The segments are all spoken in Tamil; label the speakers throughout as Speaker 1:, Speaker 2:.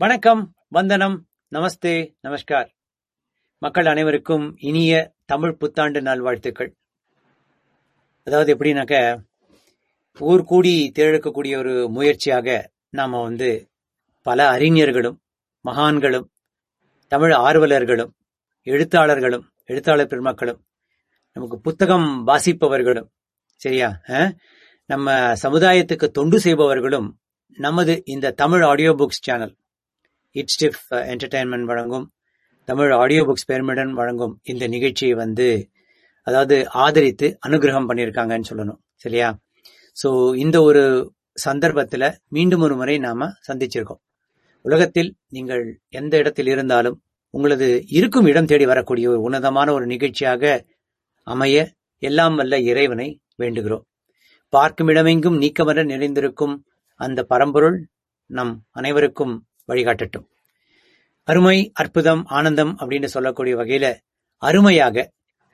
Speaker 1: வணக்கம் வந்தனம் நமஸ்தே நமஸ்கார். மக்கள் அனைவருக்கும் இனிய தமிழ் புத்தாண்டு நல்வாழ்த்துக்கள். அதாவது எப்படின்னாக்க ஊர் கூடி திரழக்கூடிய ஒரு முயற்சியாக நாம வந்து பல அறிஞர்களும் மகான்களும் தமிழ் ஆர்வலர்களும் எழுத்தாளர்களும் எழுத்தாளர் பெருமக்களும் நமக்கு புத்தகம் வாசிப்பவர்களும் சரியா நம்ம சமுதாயத்துக்கு தொண்டு செய்பவர்களும் நமது இந்த Tamil audio books channel ItsDiff entertainment uh, வழங்கும் தமிழ் ஆடியோ புக்ஸ் பெருமிடன் வழங்கும் இந்த நிகழ்ச்சியை வந்து அதாவது ஆதரித்து அனுகிரகம் பண்ணியிருக்காங்கன்னு சொல்லணும் சரியா? ஸோ இந்த ஒரு சந்தர்ப்பத்தில் மீண்டும் ஒரு முறை நாம் சந்திச்சிருக்கோம். உலகத்தில் நீங்கள் எந்த இடத்தில் இருந்தாலும் உங்களது இருக்கும் இடம் தேடி வரக்கூடிய ஒரு உன்னதமான ஒரு நிகழ்ச்சியாக அமைய எல்லாம் வல்ல இறைவனை வேண்டுகிறோம். பார்க்கும் இடமெங்கும் நீக்கமர நிறைந்திருக்கும் அந்த பரம்பொருள் நம் அனைவருக்கும் வழிகாட்டட்டும். அருமை அற்புதம் ஆனந்தம் அப்படின்னு சொல்லக்கூடிய வகையில அருமையாக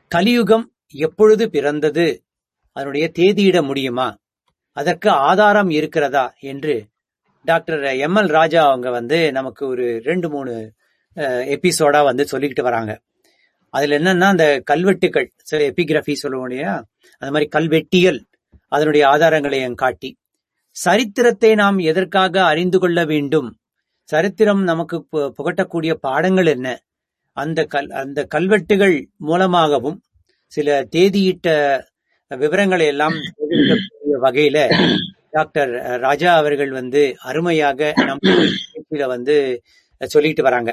Speaker 1: கலியுகம் எப்பொழுது பிறந்தது? அதனுடைய தேதியிட முடியுமா? அதற்கு ஆதாரம் இருக்கிறதா? என்று டாக்டர் எம் எல் ராஜா அவங்க வந்து நமக்கு ஒரு ரெண்டு மூணு எபிசோடா வந்து சொல்லிக்கிட்டு வராங்க. அதுல என்னன்னா அந்த கல்வெட்டுகள் சில எபிகிராஃபி சொல்லுவோம் இல்லையா? அந்த மாதிரி கல்வெட்டியல் அதனுடைய ஆதாரங்களையும் காட்டி. சரித்திரத்தை நாம் எதற்காக அறிந்து கொள்ள வேண்டும்? சரித்திரம் நமக்கு பு- புகட்டக்கூடிய பாடங்கள் என்ன? அந்த கல் அந்த கல்வெட்டுகள் மூலமாகவும் சில தேதியிட்ட விவரங்களை எல்லாம் வகையில டாக்டர் ராஜா அவர்கள் வந்து அருமையாக நம்ம வந்து சொல்லிட்டு வராங்க.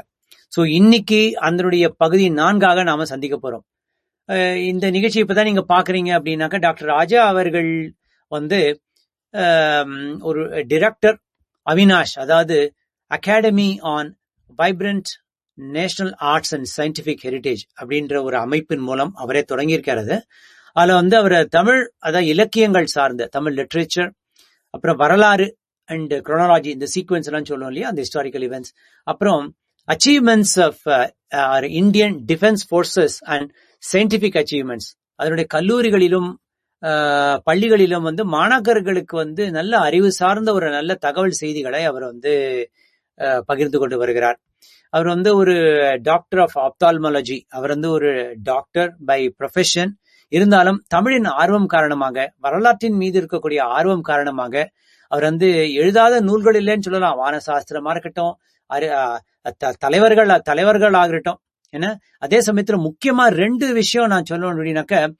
Speaker 1: சோ இன்னைக்கு அதனுடைய பகுதி நான்காக நாம சந்திக்க போறோம். இந்த நிகழ்ச்சி இப்பதான் நீங்க பாக்குறீங்க அப்படின்னாக்கா டாக்டர் ராஜா அவர்கள் வந்து ஒரு டிரெக்டர் அவினாஷ் அதாவது academy on vibrant national arts and scientific heritage அப்படின்ற ஒரு அமைப்பின் மூலம் அவரே தொடங்கியிருக்கிறது அதில் வந்து அவர் தமிழ் அதாவது இலக்கியங்கள் சார்ந்த தமிழ் லிட்ரேச்சர் அப்புறம் வரலாறு அண்ட் குரோனாலஜி இந்த சீக்வன்ஸ் எல்லாம் சொல்லுவோம் இல்லையா? அந்த ஹிஸ்டாரிக்கல் இவெண்ட்ஸ் அப்புறம் achievements of Indian defence forces and scientific achievements அதனுடைய கல்லூரிகளிலும் uh, பள்ளிகளிலும் வந்து மாணாக்கர்களுக்கு வந்து நல்ல அறிவு சார்ந்த ஒரு நல்ல தகவல் செய்திகளை அவர் வந்து பகிர்ந்து கொண்டு வருகிறார். அவர் வந்து ஒரு டாக்டர் ஆஃப் ஆப்தால்மாலஜி அவர் வந்து ஒரு டாக்டர் பை ப்ரொஃபஷன் இருந்தாலும் தமிழின் ஆர்வம் காரணமாக வரலாற்றின் மீது இருக்கக்கூடிய ஆர்வம் காரணமாக அவர் வந்து எழுதாத நூல்கள் இல்லைன்னு சொல்லலாம். வானசாஸ்திரமா இருக்கட்டும் த- தலைவர்கள் தலைவர்கள் ஆகட்டும் என்ன? அதே சமயத்துல முக்கியமா ரெண்டு விஷயம் நான் சொல்லணும் அப்படின்னாக்க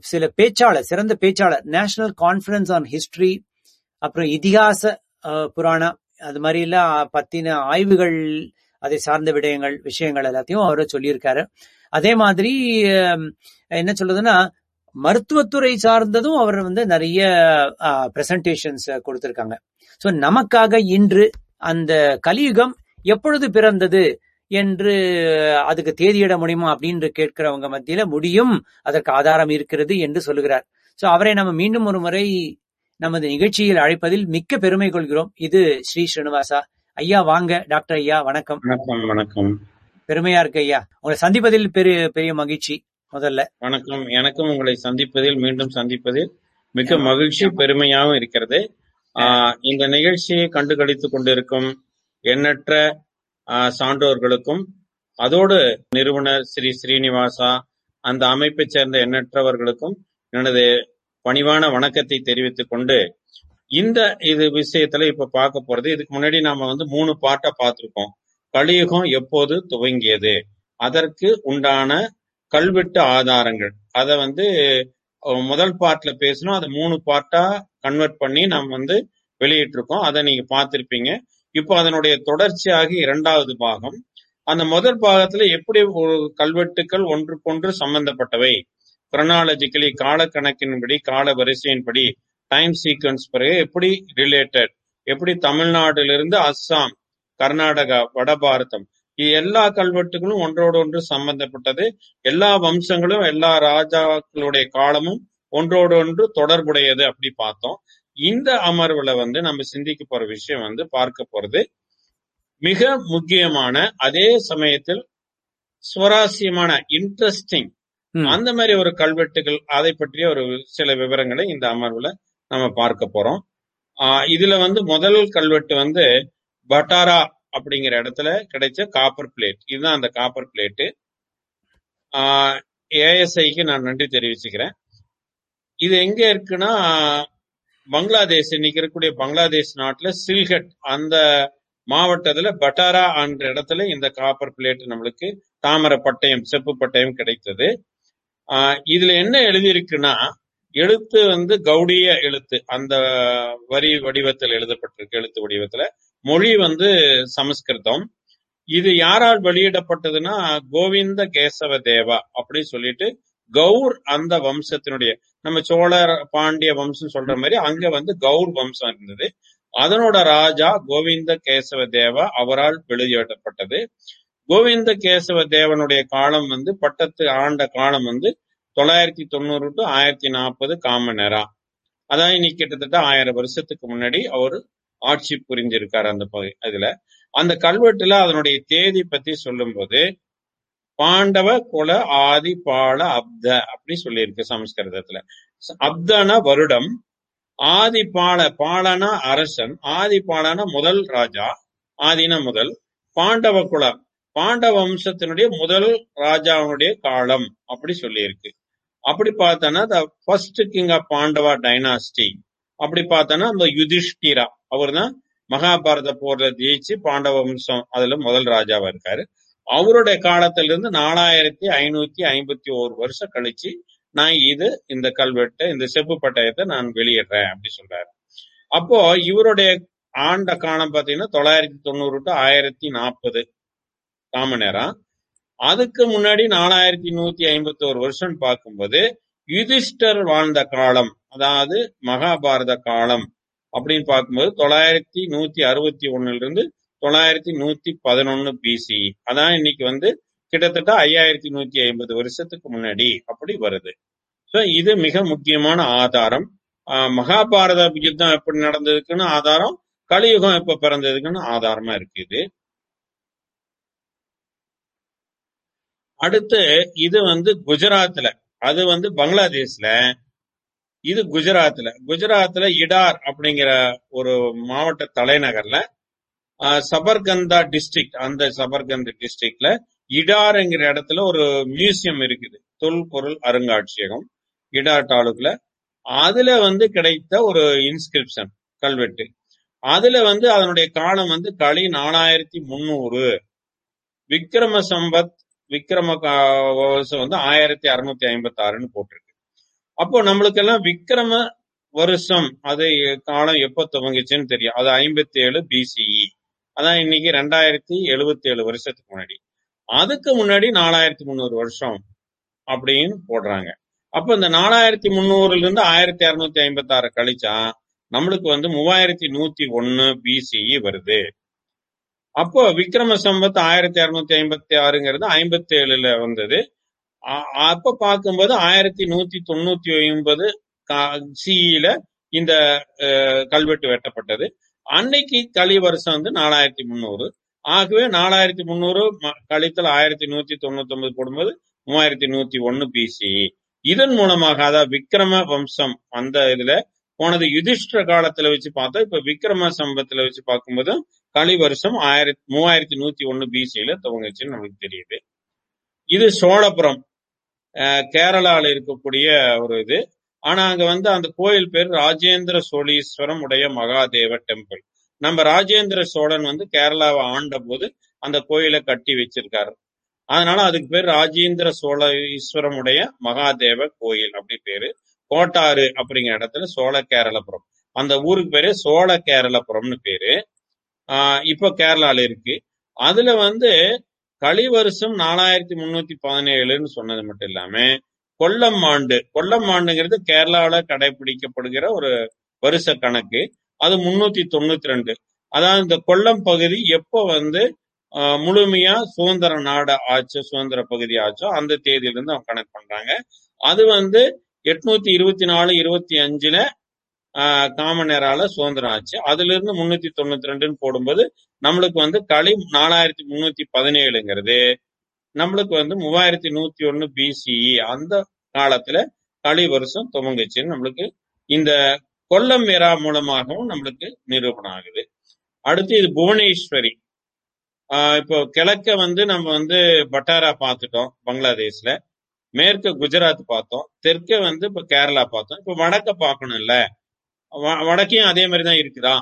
Speaker 1: சில பேச்சாளர் சிறந்த பேச்சாளர் நேஷனல் கான்ஃபரன்ஸ் ஆன் ஹிஸ்டரி அப்புறம் இதிகாச புராணம் அது மாதிரி எல்லாம் பத்தின ஆய்வுகள் அதை சார்ந்த விடயங்கள் விஷயங்கள் எல்லாத்தையும் அவர் சொல்லியிருக்காரு. அதே மாதிரி என்ன சொல்றதுன்னா மருத்துவத்துறை சார்ந்ததும் அவர் வந்து நிறைய பிரசன்டேஷன்ஸ் கொடுத்திருக்காங்க. ஸோ நமக்காக இன்று அந்த கலியுகம் எப்பொழுது பிறந்தது என்று அதுக்கு தேதியிட முடியுமா அப்படின்னு கேட்கிறவங்க மத்தியில முடியும் அதற்கு ஆதாரம் இருக்கிறது என்று சொல்லுகிறார். சோ அவரை நம்ம மீண்டும் ஒரு முறை நமது நிகழ்ச்சியில் அழைப்பதில் மிக்க பெருமை கொள்கிறோம். இது ஸ்ரீ ஸ்ரீனிவாசா. ஐயா வாங்க. டாக்டர் ஐயா வணக்கம்.
Speaker 2: வணக்கம் வணக்கம்.
Speaker 1: பெருமையா இருக்கு ஐயா. உங்களை சந்திப்பதில் பெரிய பெரிய மகிழ்ச்சி முதல்ல.
Speaker 2: வணக்கம். எனக்கும் உங்களை சந்திப்பதில் மீண்டும் சந்திப்பதில்
Speaker 1: ஆமா.
Speaker 2: மகிழ்ச்சி பெருமையாகவும் இருக்கிறது. இந்த நிகழ்ச்சியை கண்டுகளித்துக் கொண்டிருக்கும் எண்ணற்ற சான்றோர்களுக்கும் அதோடு நிறுவனர் ஸ்ரீ ஸ்ரீனிவாசா அந்த அமைப்பைச் சேர்ந்த எண்ணற்றவர்களுக்கும் எனது பணிவான வணக்கத்தை தெரிவித்துக் கொண்டு இந்த இது விஷயத்துல இப்ப பார்க்க போறது. இதுக்கு முன்னாடி நாம வந்து மூணு பாட்டை பார்த்திருக்கோம். கலியுகம் எப்போது துவங்கியது? அதற்கு உண்டான கல்வெட்டு ஆதாரங்கள். அத வந்து முதல் பாட்டுல பேசணும் அதை மூணு பார்ட்டா கன்வெர்ட் பண்ணி நம்ம வந்து வெளியிட்டிருக்கோம். அதை நீங்க பார்த்திருப்பீங்க. இப்போ அதனுடைய தொடர்ச்சியாக இரண்டாவது பாகம். அந்த முதல் பாகத்துல எப்படி ஒரு கல்வெட்டுக்கள் ஒன்றுக்கொன்று சம்பந்தப்பட்டவை? குரோனாலஜிக்கலி காலக்கணக்கின்படி கால வரிசையின்படி டைம் சீக்வன்ஸ் பிறகு எப்படி ரிலேட்டட் எப்படி தமிழ்நாட்டிலிருந்து அஸ்ஸாம் கர்நாடகா வட பாரதம் எல்லா கல்வெட்டுகளும் ஒன்றோடு ஒன்று சம்பந்தப்பட்டது. எல்லா வம்சங்களும் எல்லா ராஜாக்களுடைய காலமும் ஒன்றோடு ஒன்று தொடர்புடையது அப்படி பார்த்தோம். இந்த அமர்வுல வந்து நம்ம சிந்திக்க போற விஷயம் வந்து பார்க்க போறது. மிக முக்கியமான அதே சமயத்தில் சுவாரஸ்யமான இன்ட்ரெஸ்டிங் அந்த மாதிரி ஒரு கல்வெட்டுகள் அதை பற்றிய ஒரு சில விவரங்களை இந்த அமர்வுல நம்ம பார்க்க போறோம். ஆஹ் இதுல வந்து முதல் கல்வெட்டு வந்து பட்டாரா அப்படிங்கிற இடத்துல கிடைச்ச காப்பர் பிளேட். இதுதான் அந்த காப்பர் பிளேட்டு. ஏஎஸ்ஐக்கு நான் நன்றி தெரிவிச்சுக்கிறேன். இது எங்க இருக்குன்னா பங்களாதேஷ். இன்னைக்கு இருக்கக்கூடிய பங்களாதேஷ் நாட்டுல சில்கட் அந்த மாவட்டத்துல பட்டாரா என்ற இடத்துல இந்த காப்பர் பிளேட் நம்மளுக்கு தாமர பட்டயம் செப்பு பட்டயம் கிடைத்தது. இதுல என்ன எழுதியிருக்குன்னா எழுத்து வந்து கௌடிய எழுத்து அந்த வரி வடிவத்தில் எழுதப்பட்டிருக்கு எழுத்து வடிவத்துல. மொழி வந்து சமஸ்கிருதம். இது யாரால் வெளியிடப்பட்டதுன்னா கோவிந்த கேசவ தேவா அப்படின்னு சொல்லிட்டு கௌர் அந்த வம்சத்தினுடைய நம்ம சோழர் பாண்டிய வம்சம் சொல்ற மாதிரி அங்க வந்து கௌர் வம்சம் இருந்தது. அதனோட ராஜா கோவிந்த கேசவ தேவா அவரால் வெளியிடப்பட்டது. கோவிந்த கேசவ தேவனுடைய காலம் வந்து பட்டத்து ஆண்ட காலம் வந்து தொள்ளாயிரத்தி தொண்ணூறு டு ஆயிரத்தி நாற்பது காமன் நேரா அதான் இன்னைக்கு கிட்டத்தட்ட ஆயிரம் வருஷத்துக்கு முன்னாடி அவர் ஆட்சி புரிஞ்சிருக்காரு அந்த பகுதி அதுல. அந்த கல்வெட்டுல அதனுடைய தேதி பத்தி சொல்லும்போது பாண்டவ குல ஆதி பால அப்த அப்படி சொல்லியிருக்கு சமஸ்கிருதத்துல. அப்தன வருடம் ஆதி பால பாலனா அரசன் ஆதி பாலனா முதல் ராஜா ஆதின முதல் பாண்டவ குலம் பாண்டவ வம்சத்தினுடைய முதல் ராஜாவுடைய காலம் அப்படி சொல்லியிருக்கு. அப்படி பார்த்தோன்னா the first king of Pandava dynasty அப்படி பார்த்தோன்னா அந்த யுதிஷ்டிரா அவர் தான் மகாபாரத போர்ல ஜெயிச்சு பாண்டவ வம்சம் அதுல முதல் ராஜாவா இருக்காரு. அவருடைய காலத்துல இருந்து நாலாயிரத்தி ஐநூத்தி ஐம்பத்தி ஓரு வருஷம் கழிச்சு நான் இது இந்த கல்வெட்டை இந்த செப்பு பட்டயத்தை நான் வெளியிடுறேன் அப்படி சொல்றாரு. அப்போ இவருடைய ஆண்ட காலம் பாத்தீங்கன்னா தொள்ளாயிரத்தி தொண்ணூறு டு ஆயிரத்தி நாற்பது. காம நேரம் அதுக்கு முன்னாடி நாலாயிரத்தி நூத்தி ஐம்பத்தி ஒரு வருஷம் பார்க்கும்போது யுதிஷ்டர் வாழ்ந்த காலம் அதாவது மகாபாரத காலம் அப்படின்னு பார்க்கும்போது தொள்ளாயிரத்தி நூத்தி அறுபத்தி ஒண்ணுல இருந்து தொள்ளாயிரத்தி நூத்தி பதினொன்னு பிசி அதான் இன்னைக்கு வந்து கிட்டத்தட்ட ஐயாயிரத்தி நூத்தி ஐம்பது வருஷத்துக்கு முன்னாடி அப்படி வருது. ஸோ இது மிக முக்கியமான ஆதாரம். மகாபாரத யுத்தம் எப்படி நடந்ததுக்குன்னு ஆதாரம் கலியுகம் எப்ப பிறந்ததுக்குன்னு ஆதாரமா இருக்குது. அடுத்து இது வந்து குஜராத்ல அது வந்து பங்களாதேஷ்ல. இது குஜராத்ல. குஜராத்ல இடார் அப்படிங்கிற ஒரு மாவட்ட தலைநகர்ல சபர்கந்தா டிஸ்ட்ரிக்ட் அந்த சபர்கந்த டிஸ்ட்ரிக்ட்ல இடார்ங்கிற இடத்துல ஒரு மியூசியம் இருக்குது. தொல்பொருள் அருங்காட்சியகம் இடார் தாலுக்ல அதுல வந்து கிடைத்த ஒரு இன்ஸ்கிரிப்ஷன் கல்வெட்டு. அதுல வந்து அதனுடைய காலம் வந்து களி நாலாயிரத்தி முன்னூறு. விக்ரம சம்பத் விக்ரம வருஷம் வந்து ஆயிரத்தி அறுநூத்தி ஐம்பத்தி ஆறுன்னு போட்டிருக்கு. அப்போ நம்மளுக்கு எல்லாம் விக்ரம வருஷம் அது காலம் எப்ப துவங்கிச்சுன்னு தெரியும். அது ஐம்பத்தி ஏழு பிசிஇ அதான் இன்னைக்கு ரெண்டாயிரத்தி எழுபத்தி ஏழு வருஷத்துக்கு முன்னாடி. அதுக்கு முன்னாடி நாலாயிரத்தி முந்நூறு வருஷம் அப்படின்னு போடுறாங்க. அப்ப இந்த நாலாயிரத்தி முந்நூறுல இருந்து ஆயிரத்தி அறுநூத்தி ஐம்பத்தி ஆறு கழிச்சா நம்மளுக்கு வந்து மூவாயிரத்தி நூத்தி ஒன்னு பிசிஇ வருது. அப்போ விக்ரம சம்பத் ஆயிரத்தி அறுநூத்தி ஐம்பத்தி ஆறுங்கிறது ஐம்பத்தி ஏழுல வந்தது அப்ப பார்க்கும்போது ஆயிரத்தி நூத்தி தொண்ணூத்தி ஒன்பது சிஇல இந்த கல்வெட்டு வெட்டப்பட்டது. அன்னைக்கு களி வருஷம் வந்து நாலாயிரத்தி முந்நூறு. ஆகவே நாலாயிரத்தி முந்நூறு கழித்தல் ஆயிரத்தி நூத்தி தொண்ணூத்தி ஒன்பது போடும்போது மூவாயிரத்தி நூத்தி ஒன்னு பிசி இதன் மூலமாக அதாவது விக்ரம வம்சம் அந்த இதுல போனது யுதிஷ்டர காலத்துல வச்சு பார்த்தா இப்ப விக்ரம சம்பத்துல வச்சு பார்க்கும்போது கலி வருஷம் ஆயிரத்தி மூவாயிரத்தி நூத்தி ஒன்னு பிசியில துவங்குச்சுன்னு நமக்கு தெரியுது. இது சோழபுரம் கேரளால இருக்கக்கூடிய ஒரு இது. ஆனா அங்க வந்து அந்த கோயில் பேர் ராஜேந்திர சோழீஸ்வரம் உடைய மகாதேவ டெம்பிள். நம்ம ராஜேந்திர சோழன் வந்து கேரளாவை ஆண்ட போது அந்த கோயிலை கட்டி வச்சிருக்காரு. அதனால அதுக்கு பேர் ராஜேந்திர சோழீஸ்வரம் உடைய மகாதேவ கோயில் அப்படி பேரு. கோட்டாறு அப்படிங்கிற இடத்துல சோழ கேரளபுரம். அந்த ஊருக்கு பேரு சோழ கேரளபுரம்னு பேரு. இப்ப கேரளால இருக்கு. அதுல வந்து களி வருஷம் நாலாயிரத்தி முன்னூத்தி பதினேழுன்னு சொன்னது மட்டும் இல்லாம கொல்லம் ஆண்டு கொல்லம் ஆண்டுங்கிறது கேரளாவில கடைபிடிக்கப்படுகிற ஒரு வருஷ கணக்கு. அது முன்னூத்தி தொண்ணூத்தி ரெண்டு. அதாவது இந்த கொல்லம் பகுதி எப்போ வந்து முழுமையா சுதந்திர நாடு ஆச்சோ சுதந்திர பகுதி ஆச்சோ அந்த தேதியிலிருந்து அவங்க கணக்கு பண்றாங்க. அது வந்து எட்நூத்தி இருபத்தி நாலு இருபத்தி அஞ்சுல காமன் நேரால சுதந்திரம் ஆச்சு அதுல இருந்து முன்னூத்தி தொண்ணூத்தி ரெண்டுன்னு போடும்போது நம்மளுக்கு வந்து களி நாலாயிரத்தி முன்னூத்தி பதினேழுங்கிறது. நம்மளுக்கு வந்து மூவாயிரத்தி நூத்தி ஒன்னு பிசிஇ அந்த காலத்துல களி வருஷம் துவங்குச்சுன்னு நம்மளுக்கு இந்த கொல்லம் மீரா மூலமாகவும் நம்மளுக்கு நிரூபணம் ஆகுது. அடுத்து இது புவனேஸ்வரி. இப்போ கிழக்க வந்து நம்ம வந்து பட்டாரா பார்த்துட்டோம் பங்களாதேஷ்ல. மேற்க குஜராத் பார்த்தோம். தெற்க வந்து இப்ப கேரளா பார்த்தோம். இப்ப வடக்க பார்க்கணும்ல. வடக்கையும் அதே மாதிரி தான் இருக்குதா?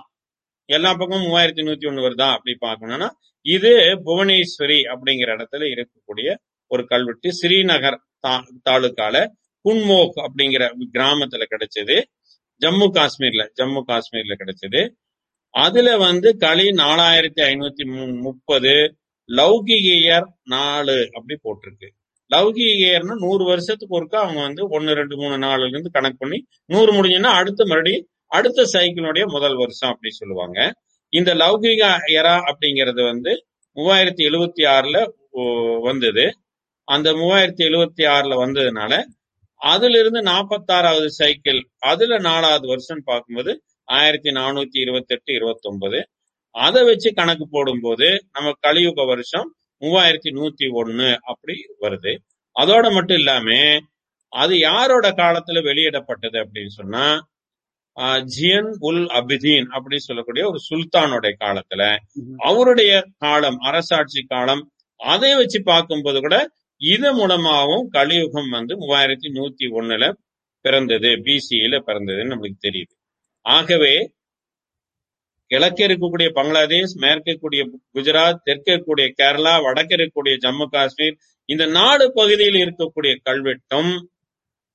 Speaker 2: எல்லா பக்கமும் மூவாயிரத்தி நூத்தி ஒண்ணு வருதா? அப்படி பார்க்கணும்னா இது புவனேஸ்வரி அப்படிங்கிற இடத்துல இருக்கக்கூடிய ஒரு கல்வெட்டு. ஸ்ரீநகர் தா- தாலுக்கால குன்மோக் அப்படிங்கிற கிராமத்துல கிடைச்சது. ஜம்மு காஷ்மீர்ல ஜம்மு காஷ்மீர்ல கிடைச்சது. அதுல வந்து களி நாலாயிரத்தி ஐநூத்தி முப்பது லௌகிகேயர் நாலு அப்படி போட்டிருக்கு. லௌகிகேயர்னா நூறு வருஷத்துக்கு ஒருக்கா அவங்க வந்து ஒன்னு ரெண்டு மூணு நாலுல இருந்து கணக்கு பண்ணி நூறு முடிஞ்சுன்னா அடுத்து மறுபடியும் அடுத்த சைக்கிளுடைய முதல் வருஷம் அப்படி சொல்லுவாங்க. இந்த லௌகிக எரா அப்படிங்கிறது வந்து மூவாயிரத்தி எழுவத்தி ஆறுல வந்தது. அந்த மூவாயிரத்தி எழுவத்தி ஆறுல வந்ததுனால அதுல இருந்து நாற்பத்தாறாவது சைக்கிள் அதுல நாலாவது வருஷம் பார்க்கும்போது ஆயிரத்தி நானூத்தி இருபத்தி எட்டு இருபத்தி ஒன்பது அதை வச்சு கணக்கு போடும்போது நம்ம கலியுக வருஷம் மூவாயிரத்தி நூத்தி ஒன்னு அப்படி வருது. அதோட மட்டும் இல்லாம அது யாரோட காலத்துல வெளியிடப்பட்டது அப்படின்னு சொன்னா ஜியன் உல் அபிதீன் அப்படின்னு சொல்லக்கூடிய ஒரு சுல்தானுடைய காலத்துல. அவருடைய காலம் அரசாட்சி காலம் அதை வச்சு பார்க்கும்போது கூட இது மூலமாகவும் கலியுகம் வந்து மூவாயிரத்தி நூத்தி ஒண்ணுல பிறந்தது பிசியில பிறந்ததுன்னு நம்மளுக்கு தெரியுது ஆகவே கிழக்கு இருக்கக்கூடிய பங்களாதேஷ் மேற்கு இருக்கக்கூடிய குஜராத் தெற்கு இருக்கக்கூடிய கேரளா வடக்கு இருக்கக்கூடிய ஜம்மு காஷ்மீர் இந்த நாடு பகுதியில் இருக்கக்கூடிய கல்வெட்டும்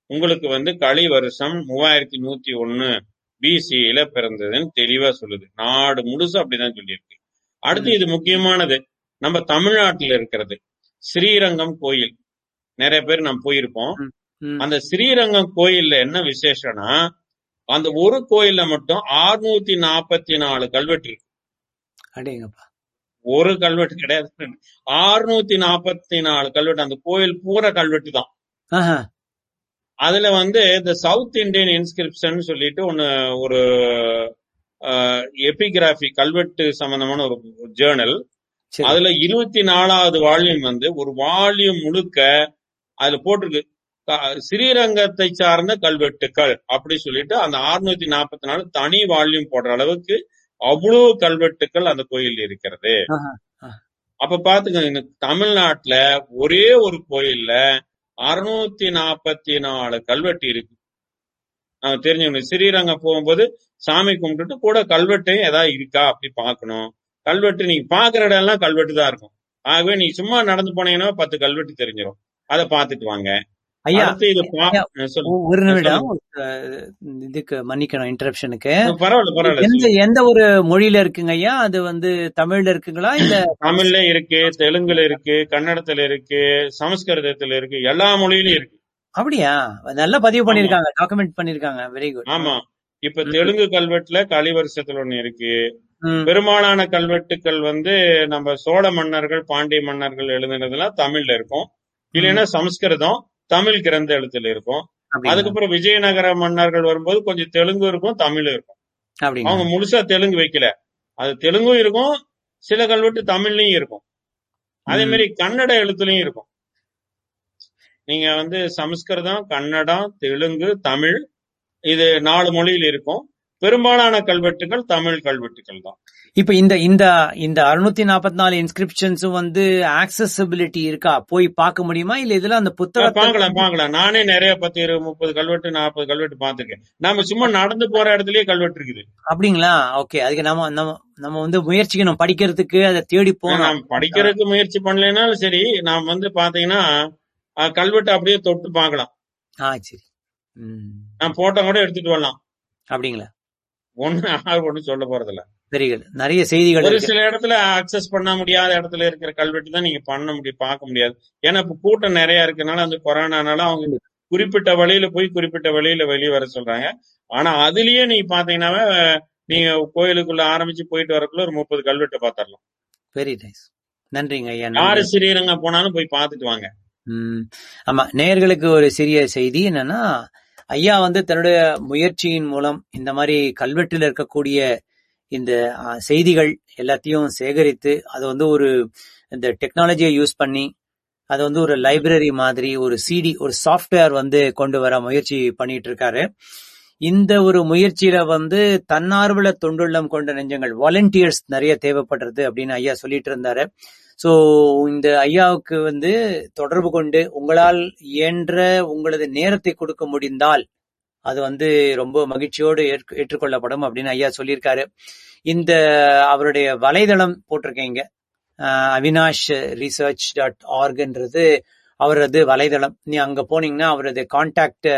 Speaker 2: உங்களுக்கு வந்து களி வருஷம் மூவாயிரத்தி நூத்தி ஒண்ணு பிசியில பிறந்ததுன்னு தெளிவா சொல்லுது. நாடு முழுசு அப்படிதான் சொல்லியிருக்கு. அடுத்து இது முக்கியமானது நம்ம தமிழ்நாட்டுல இருக்கிறது ஸ்ரீரங்கம் கோயில். நிறைய பேர் நம்ம போயிருப்போம். அந்த ஸ்ரீரங்கம் கோயில்ல என்ன விசேஷம்னா அந்த ஒரு கோயில்ல மட்டும் 644 நாற்பத்தி நாலு கல்வெட்டு இருக்கு. ஒரு கல்வெட்டு கிடையாது. 644 நாற்பத்தி நாலு கல்வெட்டு அந்த கோயில் பூரா கல்வெட்டு தான். அதுல வந்து இந்த சவுத் இந்தியன் இன்ஸ்கிரிப்ஷன் சொல்லிட்டு ஒன்னு ஒரு எபிகிராபி கல்வெட்டு சம்பந்தமான ஒரு ஜேர்னல் அதுல இருபத்தி நாலாவது வால்யூம் வந்து ஒரு வால்யூம் முழுக்க அதுல போட்டிருக்கு. ஸ்ரீரங்கத்தை சார்ந்த கல்வெட்டுக்கள் அப்படி சொல்லிட்டு அந்த 644 நாற்பத்தி நாலு தனி வால்யூம் போடுற அளவுக்கு அவ்வளவு கல்வெட்டுக்கள் அந்த கோயில் இருக்கிறது. அப்ப பாத்துக்கோங்க இந்த தமிழ்நாட்டுல ஒரே ஒரு கோயில்ல அறுநூத்தி நாற்பத்தி நாலு கல்வெட்டு இருக்கு. நம்ம தெரிஞ்சுக்கணும். ஸ்ரீரங்கம் போகும்போது சாமி கும்பிட்டுட்டு கூட கல்வெட்டையும் ஏதாவது இருக்கா அப்படி பார்க்கணும். கல்வெட்டு நீங்க பாக்குற இடம் எல்லாம் கல்வெட்டு தான் இருக்கும். ஆகவே நீ சும்மா நடந்து போனீங்கன்னா பத்து கல்வெட்டு தெரிஞ்சிடும் அதை பார்த்துட்டு வாங்க.
Speaker 1: ஐயா ஒரு நிமிடம். இதுக்கு மன்னிக்கணும் இன்டரப்ஷனுக்கு எந்த. எந்த ஒரு மொழியில இருக்குங்க ஐயா? அது வந்து தமிழ்ல இருக்குங்களா? இல்ல
Speaker 2: தமிழ்ல இருக்கு தெலுங்குல இருக்கு கன்னடத்துல இருக்கு சமஸ்கிருதத்துல இருக்கு எல்லா மொழியிலும் இருக்கு.
Speaker 1: அப்படியா? நல்லா பதிவு பண்ணிருக்காங்க டாக்குமெண்ட் பண்ணிருக்காங்க வெரி குட்
Speaker 2: ஆமா. இப்ப தெலுங்கு கல்வெட்டுல கலிவருஷத்துல ஒண்ணு இருக்கு. பெரும்பாலான கல்வெட்டுக்கள் வந்து நம்ம சோழ மன்னர்கள் பாண்டிய மன்னர்கள் எழுதுனதுலாம் தமிழ்ல இருக்கும். இல்லைன்னா சமஸ்கிருதம். தமிழ் கிரந்த எழுத்துல இருக்கும். அதுக்கப்புறம் விஜயநகர மன்னர்கள் வரும்போது கொஞ்சம் தெலுங்கு இருக்கும் தமிழும் இருக்கும். அவங்க முழுசா தெலுங்கு வைக்கல. அது தெலுங்கும் இருக்கும் சில கல்வெட்டு தமிழ்லயும் இருக்கும். அதே. மாதிரி கன்னட எழுத்துலயும் இருக்கும். நீங்க வந்து சமஸ்கிருதம் கன்னடம் தெலுங்கு தமிழ் இது நாலு மொழியில் இருக்கும். பெரும்பாலான கல்வெட்டுகள் தமிழ் கல்வெட்டுகள் தான்.
Speaker 1: இப்ப இந்த இந்த இந்த அறுநூத்தி நாற்பத்தி நாலு இன்ஸ்கிரிப்ஷன்ஸும் வந்து ஆக்சசிபிலிட்டி இருக்கா? போய் பார்க்க முடியுமா? இல்ல இதுல அந்த புத்தகத்தை
Speaker 2: பார்க்கலாம் பார்க்கலாம். நானே நிறைய பத்து இருபது முப்பது கல்வெட்டு நாற்பது கல்வெட்டு பார்த்திருக்கேன். நாம சும்மா நடந்து போற இடத்துலயே கல்வெட்டு இருக்குது.
Speaker 1: அப்படிங்களா? ஓகே. அதுக்கு நம்ம நம்ம நம்ம வந்து முயற்சிக்கணும். படிக்கிறதுக்கு அதை தேடி
Speaker 2: நாம் படிக்கிறதுக்கு முயற்சி பண்ணலைனாலும் சரி நாம் வந்து பாத்தீங்கன்னா கல்வெட்டு அப்படியே தொட்டு பார்க்கலாம்.
Speaker 1: ஆ சரி.
Speaker 2: நான் போட்டோ கூட எடுத்துட்டு வரலாம்.
Speaker 1: அப்படிங்களா?
Speaker 2: ஒண்ணு ஒண்ணும் சொல்ல போறதில்ல.
Speaker 1: குட் நிறைய செய்திகள்
Speaker 2: ஒரு சில இடத்துல அக்சஸ் பண்ண முடியாத இடத்துல இருக்கிற கல்வெட்டு தான் நீங்க பண்ண முடியும் பார்க்க முடியாது. ஏன்னா இப்ப கூட்டம் நிறைய இருக்கனால அந்த கொரோனானால அவங்க குறிப்பிட்ட வழியில போய் குறிப்பிட்ட வழியில வெளியே வர சொல்றாங்க. ஆனா அதுலயே நீங்க பாத்தீங்கன்னா நீங்க கோயிலுக்குள்ள ஆரம்பிச்சு போயிட்டு வரக்குள்ள ஒரு முப்பது கல்வெட்டு பாத்திரலாம்
Speaker 1: வெரி நைஸ் நன்றிங்க ஐயா
Speaker 2: யாரு ஸ்ரீரங்கம் போனாலும் போய் பார்த்துட்டு வாங்க.
Speaker 1: ம். ஆமா நேயர்களுக்கு ஒரு சிறிய செய்தி என்னன்னா ஐயா வந்து தன்னுடைய முயற்சியின் மூலம் இந்த மாதிரி கல்வெட்டில் இருக்கக்கூடிய இந்த செய்திகள் எல்லாத்தையும் சேகரித்து அதை வந்து ஒரு இந்த டெக்னாலஜியை யூஸ் பண்ணி அதை வந்து ஒரு லைப்ரரி மாதிரி ஒரு சிடி ஒரு சாஃப்ட்வேர் வந்து கொண்டு வர முயற்சி பண்ணிட்டு இருக்காரு இந்த ஒரு முயற்சியில வந்து தன்னார்வல தொண்டுள்ளம் கொண்ட நெஞ்சங்கள் வாலண்டியர்ஸ் நிறைய தேவைப்படுறது அப்படின்னு ஐயா சொல்லிட்டு இருந்தாரு ஸோ இந்த ஐயாவுக்கு வந்து தொடர்பு கொண்டு உங்களால் இயன்ற உங்களது நேரத்தை கொடுக்க முடிந்தால் அது வந்து ரொம்ப மகிழ்ச்சியோடு ஏற்றுக்கொள்ளப்படும் அப்படின்னு ஐயா சொல்லியிருக்காரு. இந்த அவருடைய வலைதளம் போட்டிருக்கீங்க அவினாஷ் ரிசர்ச் டாட் ஆர்க்ன்றது அவரது வலைதளம். நீ அங்க போனீங்கன்னா அவரது கான்டாக்ட்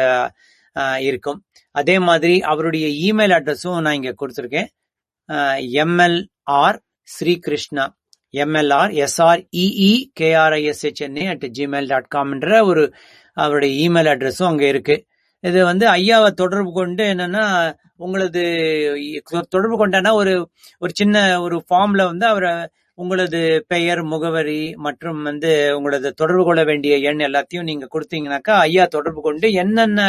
Speaker 1: இருக்கும். அதே மாதிரி அவருடைய இமெயில் அட்ரஸும் நான் இங்க கொடுத்துருக்கேன். MLR Srikrishna. MLR எஸ்ஆர்இஇ கேஆர்ஐஎஸ்ஹெச்என்ஏ at Gmail dot காம்ன்ற ஒரு அவருடைய இமெயில் அட்ரஸும் அங்க இருக்கு. இது வந்து ஐயாவை தொடர்பு கொண்டு என்னன்னா உங்களது தொடர்பு கொண்டனா ஒரு ஒரு சின்ன ஒரு ஃபார்ம்ல வந்து அவரை உங்களது பெயர் முகவரி மற்றும் வந்து உங்களது தொடர்பு கொள்ள வேண்டிய எண் எல்லாத்தையும் நீங்க கொடுத்தீங்கன்னாக்கா ஐயா தொடர்பு கொண்டு என்னென்ன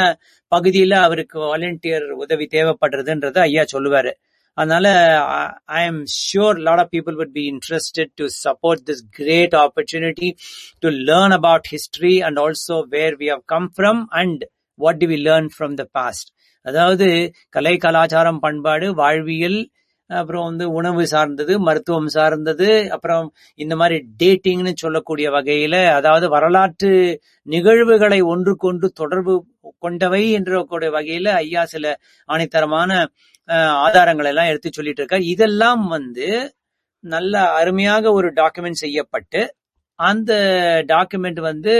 Speaker 1: பகுதியில அவருக்கு வாலண்டியர் உதவி தேவைப்படுறதுன்றத ஐயா சொல்லுவாரு. அதனால I am sure lot of people would be interested to support this great opportunity to learn about history and also where we have come from and what do we learn from the past அதாவது கலை கலாச்சாரம் பண்பாடு வாழ்வியல் அப்புறம் வந்து உணவு சார்ந்தது மருத்துவம் சார்ந்தது அப்புறம் இந்த மாதிரி டேட்டிங்னு சொல்லக்கூடிய வகையில அதாவது வரலாற்று நிகழ்வுகளை ஒன்றுக்கொன்று தொடர்பு கொண்டவை என்ற கூடிய வகையில ஐயா சில ஆணித்தரமான ஆதாரங்கள் எல்லாம் எடுத்து சொல்லிட்டு இருக்கார். இதெல்லாம் வந்து நல்ல அருமையாக ஒரு டாக்குமெண்ட் செய்யப்பட்டு அந்த டாக்குமெண்ட் வந்து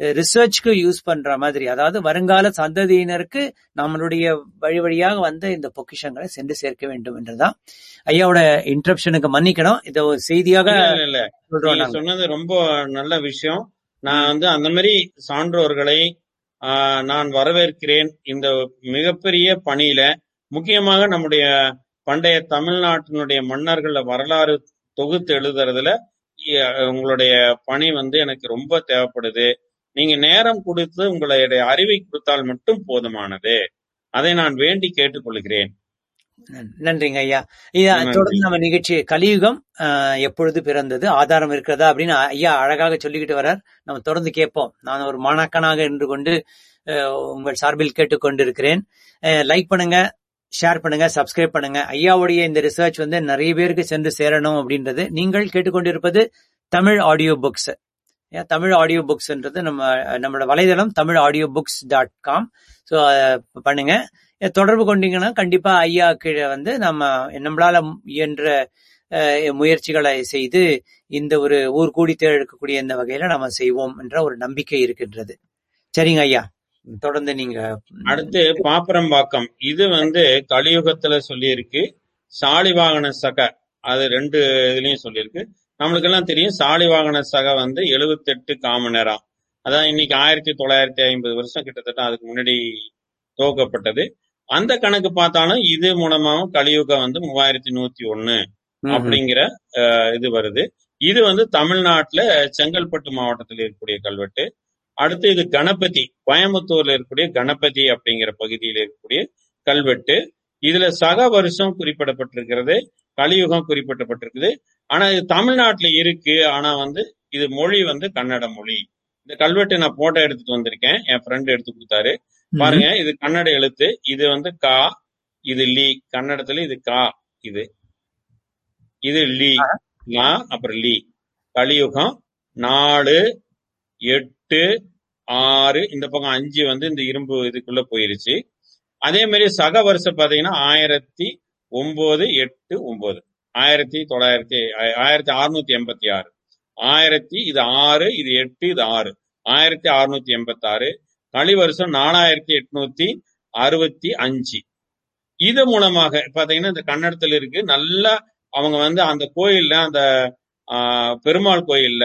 Speaker 1: ரிசர்ச்க்கு யூஸ் பண்ற மாதிரி அதாவது வருங்கால சந்ததியினருக்கு நம்மளுடைய வழி வழியாக வந்த இந்த பொக்கிஷங்களை சென்று சேர்க்க வேண்டும் என்றுதான் ஐயாவோட இன்டரப்ஷனுக்கு மன்னிக்கணும். இதை ஒரு செய்தியாக சொல்றோம்
Speaker 2: சொன்னது ரொம்ப நல்ல விஷயம். நான் வந்து அந்த மாதிரி சான்றோர்களை நான் வரவேற்கிறேன் இந்த மிகப்பெரிய பணியில. முக்கியமாக நம்முடைய பண்டைய தமிழ்நாட்டினுடைய மன்னர்கள வரலாறு தொகுத்து எழுதுறதுல உங்களுடைய பணி வந்து எனக்கு ரொம்ப தேவைப்படுது. நீங்க நேரம் கொடுத்து உங்களுடைய அறிவை கொடுத்தால் மட்டும் போதுமானது. அதை நான் வேண்டி கேட்டுக்கொள்கிறேன்.
Speaker 1: நன்- நன்றிங்க ஐயா.
Speaker 2: நன்றி.
Speaker 1: தொடர்ந்து நம்ம நிகழ்ச்சி கலியுகம் எப்பொழுது பிறந்தது ஆதாரம் இருக்கிறதா அப்படின்னு ஐயா அழகாக சொல்லிக்கிட்டு வர்றார். நம்ம தொடர்ந்து கேட்போம். நான் ஒரு மாணாக்கனாக இருந்து கொண்டு உங்கள் சார்பில் கேட்டுக்கொண்டிருக்கிறேன். லைக் பண்ணுங்க. ஷேர் பண்ணுங்க சப்ஸ்கிரைப் பண்ணுங்க. ஐயாவுடைய இந்த ரிசர்ச் வந்து நிறைய பேருக்கு சென்று சேரணும் அப்படின்றது நீங்கள் கேட்டுக்கொண்டிருப்பது Tamil audio books Tamil audio புக்ஸ்ன்றது நம்ம நம்மளோட வலைதளம் Tamil audio books dot com so பண்ணுங்க. தொடர்பு கொண்டீங்கன்னா கண்டிப்பா ஐயா கீழே வந்து நம்ம நம்மளால இயன்ற முயற்சிகளை செய்து இந்த ஒரு ஊர் கூடி தேர்க்கக்கூடிய இந்த வகையில நம்ம செய்வோம் என்ற ஒரு நம்பிக்கை இருக்கின்றது. சரிங்க ஐயா. தொடர்ந்து நீங்க
Speaker 2: அடுத்து பாப்பரம்பாக்கம். இது வந்து கலியுகத்துல சொல்லியிருக்கு. சாலிவாகன சக அது ரெண்டு இதுலயும் சொல்லியிருக்கு. நம்மளுக்கு எல்லாம் தெரியும் சாலிவாகன சக வந்து 78 காமனரா. அதான் இன்னைக்கு ஆயிரத்தி தொள்ளாயிரத்தி ஐம்பது வருஷம் கிட்டத்தட்ட அதுக்கு முன்னாடி துவக்கப்பட்டது. அந்த கணக்கு பார்த்தாலும் இது மூலமாவும் கலியுகம் வந்து மூவாயிரத்தி நூத்தி ஒண்ணு. அப்படிங்கிற இது வருது. இது வந்து தமிழ்நாட்டுல செங்கல்பட்டு மாவட்டத்தில் இருக்கக்கூடிய கல்வெட்டு. அடுத்து இது கணபதி கோயம்புத்தூர்ல இருக்கக்கூடிய கணபதி அப்படிங்கிற பகுதியில் இருக்கக்கூடிய கல்வெட்டு. இதுல சக வருஷம் குறிப்பிடப்பட்டிருக்கிறது கலியுகம் குறிப்பிடப்பட்டிருக்குது. ஆனா இது தமிழ்நாட்டுல இருக்கு. ஆனா வந்து இது மொழி வந்து கன்னட மொழி. இந்த கல்வெட்டு நான் போட்டோ எடுத்துட்டு வந்திருக்கேன். என் ஃப்ரெண்ட் எடுத்து கொடுத்தாரு. பாருங்க இது கன்னட எழுத்து. இது வந்து கா இது லீ. கன்னடத்துல இது கா இது. இது லீ. லா அப்புறம் லீ. கலியுகம் நாலு எட்டு எட்டு ஆறு இந்த பக்கம் அஞ்சு வந்து இந்த இரும்பு இதுக்குள்ள போயிருச்சு. அதே மாதிரி சக வருஷம் பாத்தீங்கன்னா ஆயிரத்தி ஒன்பது எட்டு ஒன்பது. ஆயிரத்தி தொள்ளாயிரத்தி ஆயிரத்தி அறுநூத்தி எண்பத்தி ஆறு. ஆயிரத்தி இது ஆறு இது எட்டு இது ஆறு. ஆயிரத்தி அறுநூத்தி எண்பத்தி ஆறு களி வருஷம் நாலாயிரத்தி எட்நூத்தி அறுபத்தி அஞ்சு. இது மூலமாக பாத்தீங்கன்னா இந்த கன்னடத்துல இருக்கு. நல்லா அவங்க வந்து அந்த கோயில்ல அந்த ஆஹ், பெருமாள் கோயில்ல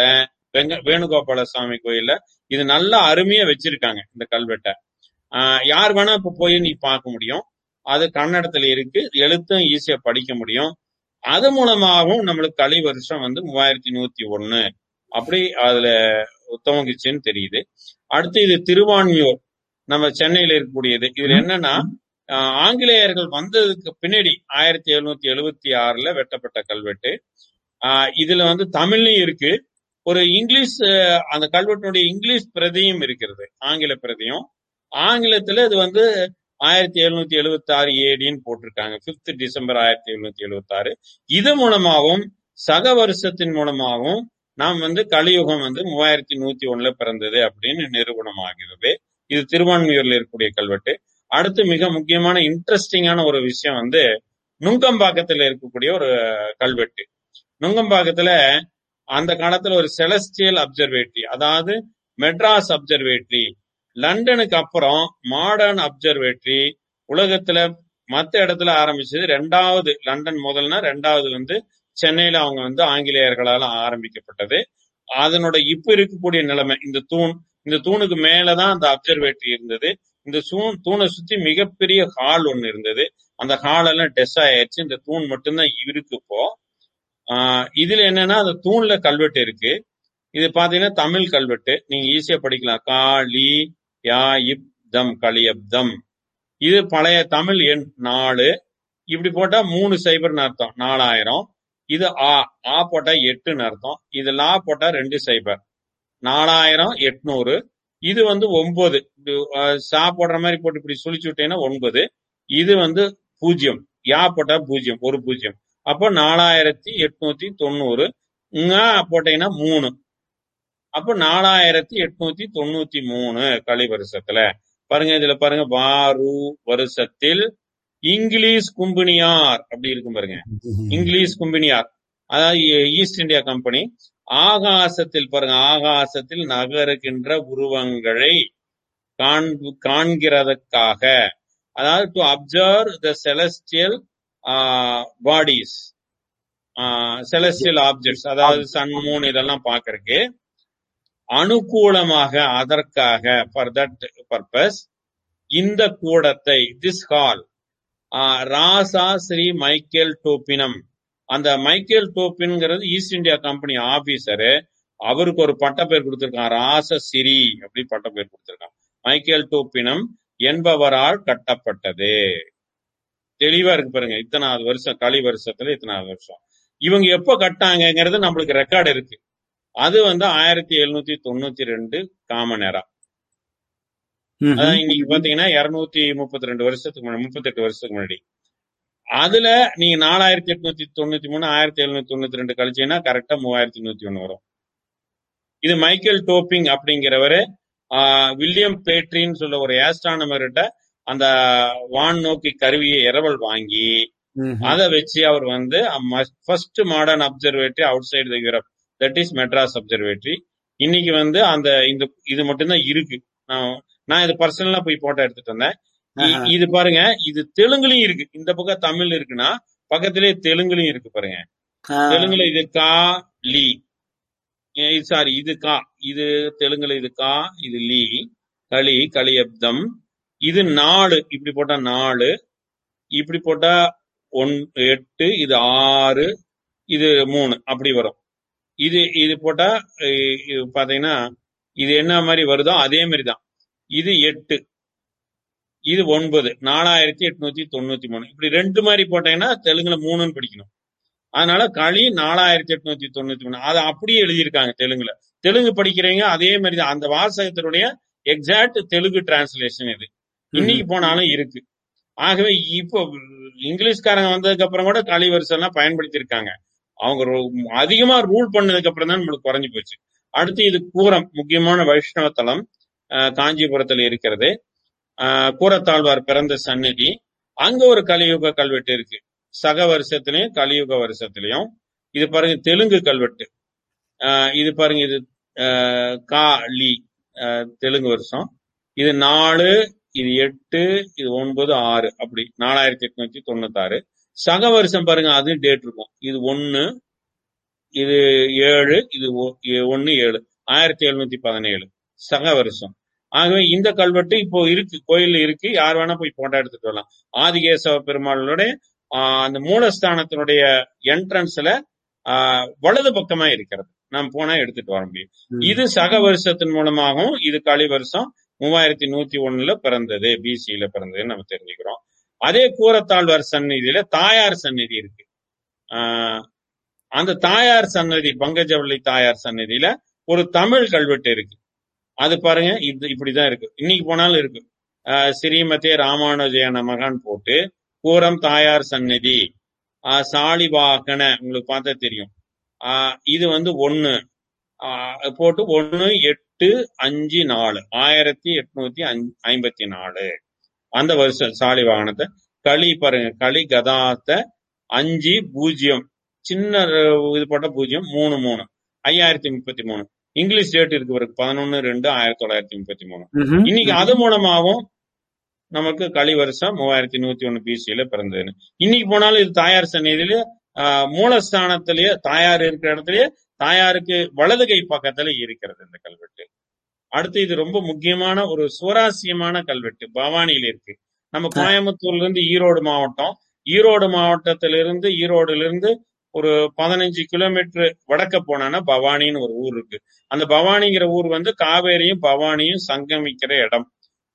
Speaker 2: வெங்க வேணுகோபால சுவாமி கோயில்ல இது நல்லா அருமையா வச்சிருக்காங்க இந்த கல்வெட்டை. ஆஹ், யார் வேணா இப்ப போய் நீ பார்க்க முடியும். அது கன்னடத்துல இருக்கு. எழுத்தும் ஈஸியா படிக்க முடியும். அது மூலமாகவும் நம்மளுக்கு கலி வருஷம் வந்து மூவாயிரத்தி நூத்தி ஒண்ணு அப்படி அதுல துவங்கிச்சுன்னு தெரியுது. அடுத்து இது திருவான்மியூர். நம்ம சென்னையில இருக்கக்கூடியது. இதுல என்னன்னா ஆங்கிலேயர்கள் வந்ததுக்கு பின்னாடி ஆயிரத்தி எழுநூத்தி எழுபத்தி ஆறுல வெட்டப்பட்ட கல்வெட்டு. ஆஹ், இதுல வந்து தமிழ்லயும் இருக்கு. ஒரு இங்கிலீஷ் அந்த கல்வெட்டினுடைய இங்கிலீஷ் பிரதியும் இருக்கிறது ஆங்கில பிரதியும். ஆங்கிலத்துல இது வந்து ஆயிரத்தி எழுநூத்தி எழுபத்தி ஆறு ஏடின்னு போட்டிருக்காங்க. பிப்த் டிசம்பர் ஆயிரத்தி எழுநூத்தி எழுபத்தி ஆறு இது மூலமாகவும் சக வருஷத்தின் மூலமாகவும் நாம் வந்து கலியுகம் வந்து மூவாயிரத்தி நூத்தி ஒண்ணுல பிறந்தது அப்படின்னு நிரூபணமாகிறது. இது திருவான்மையூர்ல இருக்கக்கூடிய கல்வெட்டு. அடுத்து மிக முக்கியமான இன்ட்ரெஸ்டிங்கான ஒரு விஷயம் வந்து நுங்கம்பாக்கத்துல இருக்கக்கூடிய ஒரு கல்வெட்டு. நுங்கம்பாக்கத்துல அந்த காலத்துல ஒரு செலஸ்டியல் அப்சர்வேட்டரி அதாவது மெட்ராஸ் அப்சர்வேட்டரி லண்டனுக்கு அப்புறம் மாடர்ன் அப்சர்வேட்டரி உலகத்துல மத்த இடத்துல ஆரம்பிச்சது ரெண்டாவது லண்டன் முதல்னா ரெண்டாவது வந்து சென்னையில அவங்க வந்து ஆங்கிலேயர்களால ஆரம்பிக்கப்பட்டது. அதனோட இப்ப இருக்கக்கூடிய நிலைமை இந்த தூண் இந்த தூணுக்கு மேலதான் அந்த அப்சர்வேட்டரி இருந்தது. இந்த தூண் தூணை சுத்தி மிகப்பெரிய ஹால் ஒண்ணு இருந்தது. அந்த ஹால் எல்லாம் டெஸ் ஆயிடுச்சு. இந்த தூண் மட்டும்தான் இருக்கு இப்போ. இதுல என்னன்னா அந்த தூண்ல கல்வெட்டு இருக்கு. இது பாத்தீங்கன்னா தமிழ் கல்வெட்டு. நீங்க ஈஸியா படிக்கலாம். கா லி யா இப் தம் கலியப்தம் இது பழைய தமிழ் எண் நாலு. இப்படி போட்டா மூணு சைபர்னு அர்த்தம். நாலாயிரம். இது ஆ. ஆ போட்டா எட்டுன்னு அர்த்தம். இது லா போட்டா ரெண்டு சைபர். நாலாயிரம் எட்நூறு. இது வந்து ஒன்பது. சா போடுற மாதிரி போட்டு இப்படி சுழிச்சு விட்டீங்கன்னா ஒன்பது. இது வந்து பூஜ்ஜியம் யா போட்டா பூஜ்ஜியம் ஒரு பூஜ்ஜியம் அப்போ நாலாயிரத்தி எட்நூத்தி தொண்ணூறு. போட்டீங்கன்னா மூணு. அப்போ நாலாயிரத்தி எட்நூத்தி தொண்ணூத்தி மூணு களி வருஷத்துல. பாருங்க இதுல பாருங்க வாரு வருஷத்தில் இங்கிலீஷ் கும்பினியார் அப்படி இருக்கும் பாருங்க. இங்கிலீஷ் கும்பினியார். அதாவது ஈஸ்ட் இந்தியா கம்பெனி ஆகாசத்தில் பாருங்க ஆகாசத்தில் நகருகின்ற உருவங்களை காண்- காண்கிறதற்காக. அதாவது to observe the celestial bodies celestial objects அதாவது சன் மூன் இதெல்லாம் பாக்குறதுக்கு அனுகூலமாக அதற்காக ஃபார் தட் பர்பஸ் இந்த கூடத்தை this hall Raja Shri Michael டோப்பினம். அந்த மைக்கேல் டோப்பின்ங்கிறது ஈஸ்ட் இந்தியா கம்பெனி ஆபீசரு அவருக்கு ஒரு பட்டப்பேர் கொடுத்திருக்கான் ராச சிரி அப்படி பட்டப்பேர் கொடுத்திருக்கான் மைக்கேல் டோப்பினம் என்பவரால் கட்டப்பட்டது. தெளிவா இருக்கு பாருங்க. இத்தனாவது வருஷம் களி வருஷத்துல இத்தனாவது வருஷம். இவங்க எப்ப கட்டாங்கங்கிறது நம்மளுக்கு ரெக்கார்டு இருக்கு. அது வந்து ஆயிரத்தி எழுநூத்தி தொண்ணூத்தி ரெண்டு காமன் நேரா அதான் இன்னைக்கு பாத்தீங்கன்னா இருநூத்தி முப்பத்தி ரெண்டு வருஷத்துக்கு முன்னாடி முப்பத்தெட்டு வருஷத்துக்கு முன்னாடி. அதுல நீங்க நாலாயிரத்தி எட்நூத்தி தொண்ணூத்தி மூணு ஆயிரத்தி எழுநூத்தி தொண்ணூத்தி ரெண்டு கழிச்சீங்கன்னா கரெக்டா மூவாயிரத்தி நூத்தி ஒண்ணு வரும். இது மைக்கேல் டோப்பிங் அப்படிங்கிறவரு ஆஹ், வில்லியம் பேட்ரின்னு சொல்ல ஒரு ஆஸ்ட்ரானமர்கிட்ட அந்த வான் நோக்கி கருவியை இரவல் வாங்கி அதை வச்சு அவர் வந்து first modern observatory outside the Europe that is Madras observatory இன்னைக்கு வந்து அந்த இந்த இது மட்டும்தான் இருக்கு. நான் நான் இது பர்சனலா போய் போட்டோ எடுத்துட்டு வந்தேன். இது பாருங்க இது தெலுங்குலயும் இருக்கு. இந்த பக்கம் தமிழ் இருக்குன்னா பக்கத்திலே தெலுங்குலயும் இருக்கு பாருங்க. தெலுங்குல இது கா லி. சாரி இது கா. இது தெலுங்குல இது கா இது லீ. களி களியப்தம். இது நாலு இப்படி போட்டா நாலு இப்படி போட்டா ஒன் எட்டு இது ஆறு இது மூணு அப்படி வரும். இது இது போட்டா இது பாத்தீங்கன்னா இது என்ன மாதிரி வருதோ அதே மாதிரி தான். இது எட்டு இது ஒன்பது நாலாயிரத்தி எட்நூத்தி தொண்ணூத்தி மூணு. இப்படி ரெண்டு மாதிரி போட்டீங்கன்னா தெலுங்குல மூணுன்னு படிக்கணும். அதனால களி நாலாயிரத்தி எட்நூத்தி தொண்ணூத்தி மூணு. அதை அப்படியே எழுதியிருக்காங்க தெலுங்குல. தெலுங்கு படிக்கிறீங்க அதே மாதிரி தான். அந்த வாசகத்தினுடைய எக்ஸாக்ட் தெலுங்கு டிரான்ஸ்லேஷன் இது. இன்னைக்கு போனாலும் இருக்கு. ஆகவே இப்போ இங்கிலீஷ்காரங்க வந்ததுக்கு அப்புறம் கூட களி வருஷம்லாம் பயன்படுத்தி இருக்காங்க அவங்க அதிகமா ரூல் பண்ணதுக்கு அப்புறம் தான் நம்மளுக்கு குறைஞ்சு போச்சு. அடுத்து இது கூரம் முக்கியமான வைஷ்ணவ தலம் காஞ்சிபுரத்துல இருக்கிறது. அஹ், கூரத்தாழ்வார் பிறந்த சந்நிதி. அங்க ஒரு கலியுக கல்வெட்டு இருக்கு. சக வருஷத்திலையும் கலியுக வருஷத்திலையும். இது பாருங்க தெலுங்கு கல்வெட்டு. இது பாருங்க இது கா லி அஹ், தெலுங்கு வருஷம். இது நாலு இது எட்டு இது ஒன்பது ஆறு அப்படி. நாலாயிரத்தி எட்நூத்தி தொண்ணூத்தாறு. சக வருஷம் பாருங்க அது டேட் இருக்கும். இது ஒன்னு இது ஏழு இது ஒன்னு ஏழு. ஆயிரத்தி எழுநூத்தி பதினேழு. சக வருஷம். ஆகவே இந்த கல்வெட்டு இப்போ இருக்கு கோயில்ல இருக்கு. யார் வேணா போய் போட்டோ எடுத்துட்டு வரலாம். ஆதிகேசவ பெருமாளோட அந்த மூலஸ்தானத்தினுடைய என்ட்ரன்ஸ்ல வலது பக்கமா இருக்கிறது. நாம் போனா எடுத்துட்டு வர முடியும். இது சக வருஷத்தின் மூலமாகவும் இது களி வருஷம். மூவாயிரத்தி நூத்தி ஒண்ணுல பிறந்தது பிசியில பிறந்ததுன்னு நம்ம தெரிஞ்சுக்கிறோம். அதே கூரத்தாழ்வார் சந்நிதியில தாயார் சந்நிதி இருக்கு. ஆஹ் அந்த தாயார் சன்னதி பங்கஜவள்ளி தாயார் சன்னதியில ஒரு தமிழ் கல்வெட்டு இருக்கு. அது பாருங்க இது இப்படிதான் இருக்கு. இன்னைக்கு போனாலும் இருக்கு. ஆஹ் ஸ்ரீமதே ராமானுஜயன மகான் போட்டு கூரம் தாயார் சந்நிதி ஆஹ் சாலிவாகன உங்களுக்கு பார்த்தா தெரியும். ஆஹ் இது வந்து ஒண்ணு. போட்டு ஒண்ணு எட்டு அஞ்சு நாலு. ஆயிரத்தி எட்நூத்தி ஐம்- ஐம்பத்தி நாலு. அந்த வருஷம் சாலி வாகனத்தை. களி பாருங்க களி கதாத்த அஞ்சு பூஜ்ஜியம். சின்ன இது போட்ட பூஜ்ஜியம் மூணு மூணு. ஐயாயிரத்தி முப்பத்தி மூணு. இங்கிலீஷ் டேட் இருக்கு பிறகு பதினொன்னு ரெண்டு ஆயிரத்தி தொள்ளாயிரத்தி முப்பத்தி மூணு. இன்னைக்கு அது மூலமாகவும் நமக்கு களி வருஷம் மூவாயிரத்தி நூத்தி ஒண்ணு பிசியில பிறந்ததுன்னு. இன்னைக்கு போனாலும் இது தாயார் சந்நிதியில ஆஹ், மூலஸ்தானத்திலேயே தாயார் இருக்கிற இடத்துலயே தாயாருக்கு வலது கை பக்கத்துல இருக்கிறது இந்த கல்வெட்டு. அடுத்து இது ரொம்ப முக்கியமான ஒரு சுவராசியமான கல்வெட்டு. பவானியில இருக்கு. நம்ம கோயம்புத்தூர்ல இருந்து ஈரோடு மாவட்டம். ஈரோடு மாவட்டத்திலிருந்து ஈரோடுல இருந்து ஒரு பதினஞ்சு கிலோமீட்டர் வடக்க போனான்னா பவானின்னு ஒரு ஊர் இருக்கு. அந்த பவானிங்கிற ஊர் வந்து காவேரியும் பவானியும் சங்கமிக்கிற இடம்.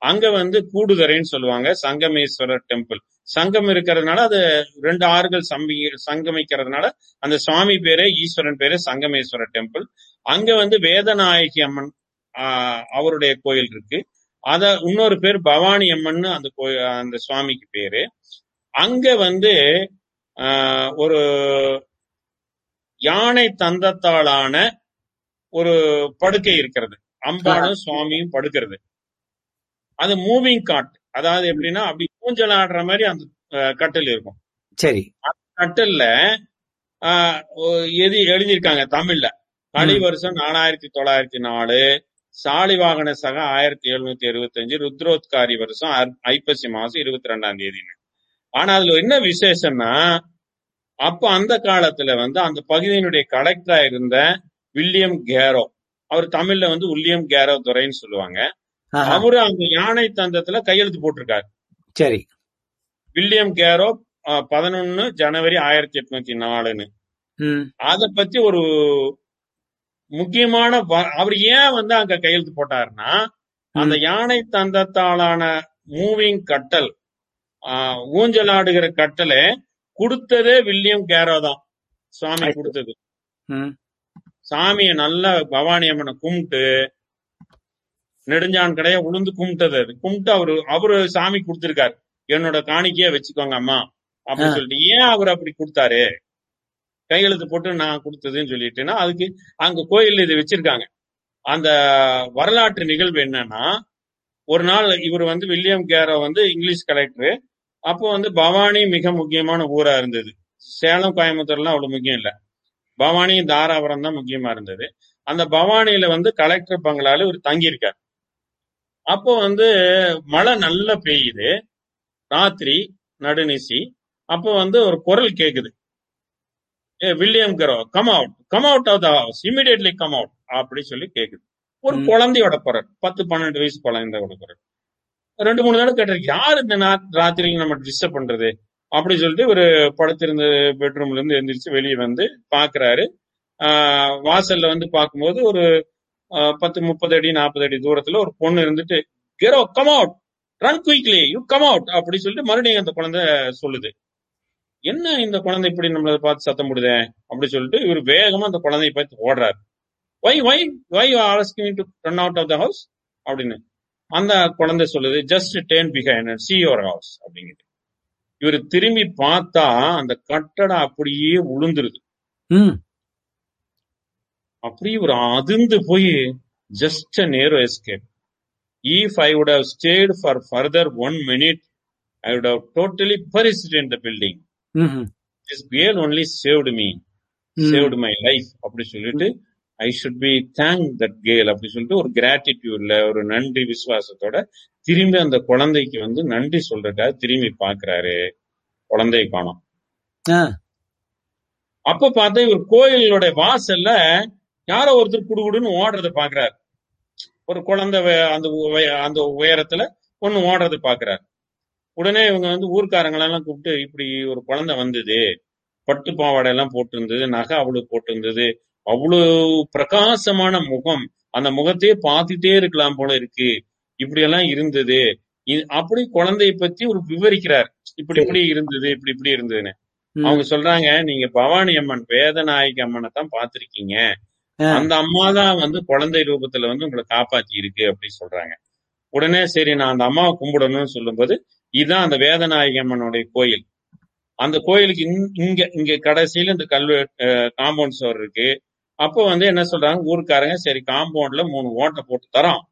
Speaker 2: அங்க வந்து கூடுதுறைன்னு சொல்லுவாங்க சங்கமேஸ்வரர் டெம்பிள். சங்கம் இருக்கிறதுனால அது ரெண்டு ஆறுகள் சம்பி சங்கமிக்கிறதுனால அந்த சுவாமி பேரே ஈஸ்வரன் பேரே சங்கமேஸ்வரர் டெம்பிள். அங்க வந்து வேதநாயகி அம்மன் ஆஹ், அவருடைய கோயில் இருக்கு. அத இன்னொரு பேர் பவானி அம்மன் அந்த கோயில் அந்த சுவாமிக்கு பேரு. அங்க வந்து ஆஹ், ஒரு யானை தந்தத்தாலான ஒரு படுக்கை இருக்கிறது. அம்பாளும் சுவாமியும் படுக்கிறது. அது மூவிங் காட். அதாவது எப்படின்னா அப்படி ஊஞ்சல் ஆடுற மாதிரி அந்த கட்டில் இருக்கும்.
Speaker 1: சரி.
Speaker 2: கட்டில்ல எது எழுதியிருக்காங்க தமிழ்ல. களி வருஷம் நாலாயிரத்தி தொள்ளாயிரத்தி நாலு சாலிவாகன சக ஆயிரத்தி எழுநூத்தி எழுபத்தஞ்சு ருத்ரோத்காரி வருஷம் ஐப்பசி மாசம் இருபத்தி ரெண்டாம் தேதின்னு. ஆனா அதுல என்ன விசேஷம்னா அப்ப அந்த காலத்துல வந்து அந்த பகுதியினுடைய கலெக்டரா இருந்த வில்லியம் கேரோ. அவர் தமிழ்ல வந்து வில்லியம் கேரோ துரைன்னு சொல்லுவாங்க. அவரு அந்த யானை தந்தத்துல கையெழுத்து போட்டிருக்காரு.
Speaker 1: சரி.
Speaker 2: வில்லியம் கேரோ பதினொன்னு ஜனவரி ஆயிரத்தி எட்நூத்தி நாலுன்னு. அத பத்தி ஒரு முக்கியமான அவர் ஏன் வந்து அங்க கையெழுத்து போட்டாருன்னா அந்த யானை தந்தத்தாலான மூவிங் கட்டல் ஊஞ்சலாடுகிற கட்டளை கொடுத்ததே வில்லியம் கேரோ தான். சுவாமி. கொடுத்தது. சாமியை நல்லா பவானி அம்மனை கும்பிட்டு நெடுஞ்சான் கடைய உளுந்து கும்பிட்டது அது. கும்பிட்டு அவரு அவரு சாமி கொடுத்திருக்காரு. என்னோட காணிக்கைய வச்சுக்கோங்க அம்மா அப்படின்னு. சொல்லிட்டு. ஏன் அவர் அப்படி கொடுத்தாரு? கையெழுத்து போட்டு நான் கொடுத்ததுன்னு சொல்லிட்டுன்னா அதுக்கு அங்க கோயில்ல இது வச்சிருக்காங்க. அந்த வரலாற்று நிகழ்வு என்னன்னா ஒரு நாள் இவர் வந்து வில்லியம் கேரோ வந்து இங்கிலீஷ் கலெக்டர். அப்போ வந்து பவானி மிக முக்கியமான ஊரா இருந்தது. சேலம் கோயம்புத்தூர்லாம் அவ்வளவு முக்கியம் இல்ல. பவானி தாராபுரம் தான் முக்கியமா இருந்தது. அந்த பவானியில வந்து கலெக்டர் பங்களால இவர் தங்கியிருக்கார். அப்போ வந்து மழை நல்லா பெய்யுது. ராத்திரி நடுநிசி. அப்போ வந்து ஒரு குரல் கேக்குது. ஏ William Caro come out come out of the house immediately come out அப்படி சொல்லி கேக்குது. ஒரு. குழந்தையோட குரல் பத்து பன்னெண்டு வயசு குழந்தையோட குரல். ரெண்டு மூணு தடவை கேட்டாரு யார் இந்த ராத்திரிக்கு நம்ம டிஸ்டர்ப் பண்றது? அப்படி சொல்லிட்டு ஒரு படுத்திருந்த பெட்ரூம்ல இருந்து எந்திரிச்சு வெளியே வந்து பாக்குறாரு. ஆஹ் வாசல்ல வந்து பார்க்கும்போது ஒரு பத்து முப்பது அடி நாற்பது அடி தூரத்துல ஒரு பொண்ணு இருந்துட்டு Caro come out run quickly you come out அப்படி சொல்லிட்டு மறுபடியும் அந்த குழந்தை சொல்லுது. என்ன இந்த குழந்தை இப்படி நம்மள பார்த்து சத்தம் போடுதே? அப்படி சொல்லிட்டு இவர் வேகமா அந்த குழந்தைய பார்த்து ஓடுறாரு. Why why why are asking to run out of the house அப்படின்னு அந்த குழந்தை சொல்லுது just then behind see your house அப்படிங்குது இவர் திரும்பி பார்த்தா அந்த கட்டடம் அப்படியே உளுந்துருது. அப்படியே ஒரு அதிர்ந்து போய் just narrow escape if I would have stayed for further one minute I would have totally perished in the building. This girl only saved me. Saved my life அப்படி சொல்லிட்டு I should be thank that girl அப்படி சொல்லிட்டு ஒரு கிராட்டிடியூட்ல ஒரு நன்றி விசுவாசத்தோட திரும்பி அந்த குழந்தைக்கு வந்து நன்றி சொல்றதுக்காக திரும்பி பாக்குறாரு குழந்தையை காணோம். அப்ப பார்த்தா இவர் கோயிலோட வாசல்ல யாரோ ஒருத்தர் குடுகுடுன்னு ஓடுறத பாக்குறாரு ஒரு குழந்தை அந்த அந்த உயரத்துல ஒண்ணு ஓடுறத பாக்குறாரு உடனே இவங்க வந்து ஊர்க்காரங்களெல்லாம் கூப்பிட்டு இப்படி ஒரு குழந்தை வந்தது. பட்டு பாவாடை எல்லாம் போட்டிருந்தது நகை அவ்வளவு போட்டிருந்தது. அவ்வளவு பிரகாசமான முகம். அந்த முகத்தையே பார்த்துட்டே இருக்கலாம் போல இருக்கு. இப்படி எல்லாம் இருந்தது அப்படி குழந்தைய பத்தி ஒரு விவரிக்கிறார். இப்படி இப்படி இருந்தது இப்படி இப்படி இருந்ததுன்னு. அவங்க சொல்றாங்க நீங்க பவானி அம்மன் வேதநாயகி அம்மனை தான் பாத்திருக்கீங்க அந்த அம்மா தான் வந்து குழந்தை ரூபத்துல வந்து உங்களை காப்பாத்தி இருக்கு அப்படி சொல்றாங்க. உடனே சரி நான் அந்த அம்மாவை கும்பிடணும்னு சொல்லும்போது இதுதான் அந்த வேதநாயகி அம்மனுடைய கோயில். அந்த கோயிலுக்கு இங்க- இங்க கடைசியில இந்த கல்வெ காம்பவுண்ட் சுவர் இருக்கு. அப்போ வந்து என்ன சொல்றாங்க? ஊருக்காரங்க சரி காம்பவுண்ட்ல மூணு ஓட்டை போட்டு தரோம்.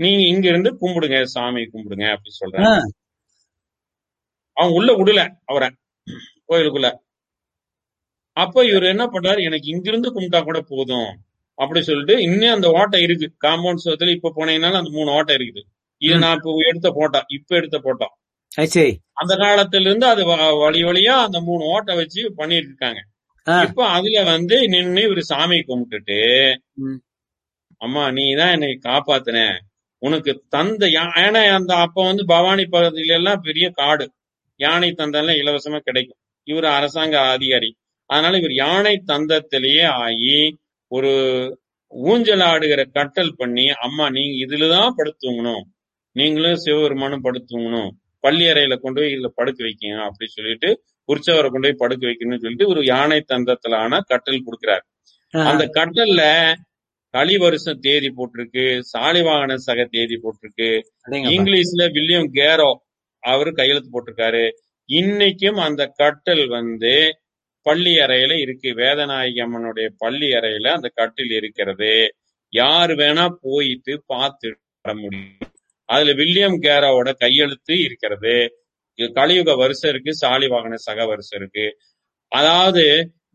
Speaker 2: நீங்க இங்க இருந்து கும்பிடுங்க சாமி கும்பிடுங்க அப்படி
Speaker 1: ஆ,
Speaker 2: சொல்றாங்க அவங்க உள்ள விடல அவரை கோயிலுக்குள்ள. அப்ப இவர் என்ன பண்றாரு? எனக்கு இங்கிருந்து கும்பிட்டா கூட போதும். அப்படி சொல்லிட்டு இன்னும் அந்த ஓட்டை இருக்கு. காம்பவுண்ட் சுவத்துல இப்ப போனீங்கன்னாலும் அந்த மூணு ஓட்டை இருக்குது. இது. நான் இப்ப எடுத்த போட்டோ இப்ப எடுத்த போட்டோ.
Speaker 1: அது சரி
Speaker 2: அந்த காலத்துல இருந்து அது வழி வழியா அந்த மூணு ஓட்டை வச்சு பண்ணிட்டு இருக்காங்க. இப்ப அதுல வந்து நின்னு இவரு சாமி கும்பிட்டுட்டு அம்மா நீ தான் என்னை காப்பாத்துன. உனக்கு தந்த ஏன்னா அந்த அப்ப வந்து பவானி பகுதியில எல்லாம் பெரிய காடு. யானை தந்தெல்லாம் இலவசமா கிடைக்கும். இவர் அரசாங்க அதிகாரி. அதனால இவர் யானை தந்தத்திலேயே ஆகி ஒரு ஊஞ்சல் ஆடுகிற கட்டல் பண்ணி அம்மா நீங்க இதுலதான் படுத்துங்கணும் நீங்களும் சிவபெருமானும் படுத்துங்கணும் பள்ளி அறையில கொண்டு போய் இதுல படுக்க வைக்கணும் அப்படி சொல்லிட்டு உற்சவரை கொண்டு போய் படுக்க வைக்கணும்னு சொல்லிட்டு ஒரு யானை தந்தத்திலான கட்டல் கொடுக்கிறார். அந்த கட்டல்ல களி வருஷம் தேதி போட்டிருக்கு சாலிவாகன சக தேதி போட்டிருக்கு. இங்கிலீஷ்ல வில்லியம் கேரோ அவரு கையெழுத்து போட்டிருக்காரு. இன்னைக்கும் அந்த கட்டல் வந்து பள்ளி அறையில இருக்கு. வேதநாயகி அம்மனுடைய பள்ளி அறையில அந்த கட்டில் இருக்கிறது. யார் வேணா போயிட்டு பார்த்து வர முடியும். அதுல வில்லியம் கேரோவோட கையெழுத்து இருக்கிறது. கலியுக வருஷம் இருக்கு சாலிவாகன சக வருஷம் இருக்கு. அதாவது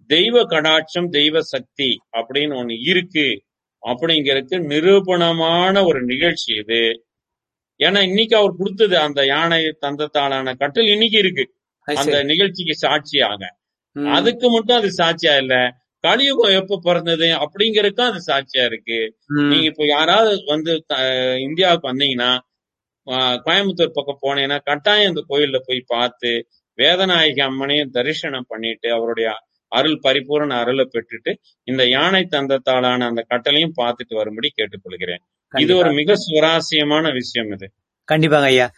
Speaker 2: தெய்வ கடாட்சம் தெய்வ சக்தி அப்படின்னு ஒண்ணு இருக்கு. அப்படிங்கிறதுக்கு நிரூபணமான ஒரு நிகழ்ச்சி இது. ஏன்னா இன்னைக்கு அவர் கொடுத்தது அந்த யானை தந்தத்தாலான கட்டில் இன்னைக்கு இருக்கு. அந்த நிகழ்ச்சிக்கு சாட்சியாக. அதுக்கு மட்டும் அது சாட்சியா இல்ல. கலியுகம் எப்ப பிறந்தது அப்படிங்கறதுக்கும் அது சாட்சியா இருக்கு. நீங்க இப்ப யாராவது வந்து இந்தியாவுக்கு வந்தீங்கன்னா கோயம்புத்தூர் பக்கம் போனீங்கன்னா கட்டாயம் இந்த கோயில்ல போய் பார்த்து வேதநாயகி அம்மனையும் தரிசனம் பண்ணிட்டு அவருடைய அருள் பரிபூரண அருளை பெற்றுட்டு இந்த யானை தந்தத்தாலான அந்த கட்டளையும் பார்த்துட்டு வரும்படி கேட்டுக்கொள்கிறேன். இது ஒரு மிக சுவாரஸ்யமான விஷயம் இது.
Speaker 1: கண்டிப்பாங்க ஐயா.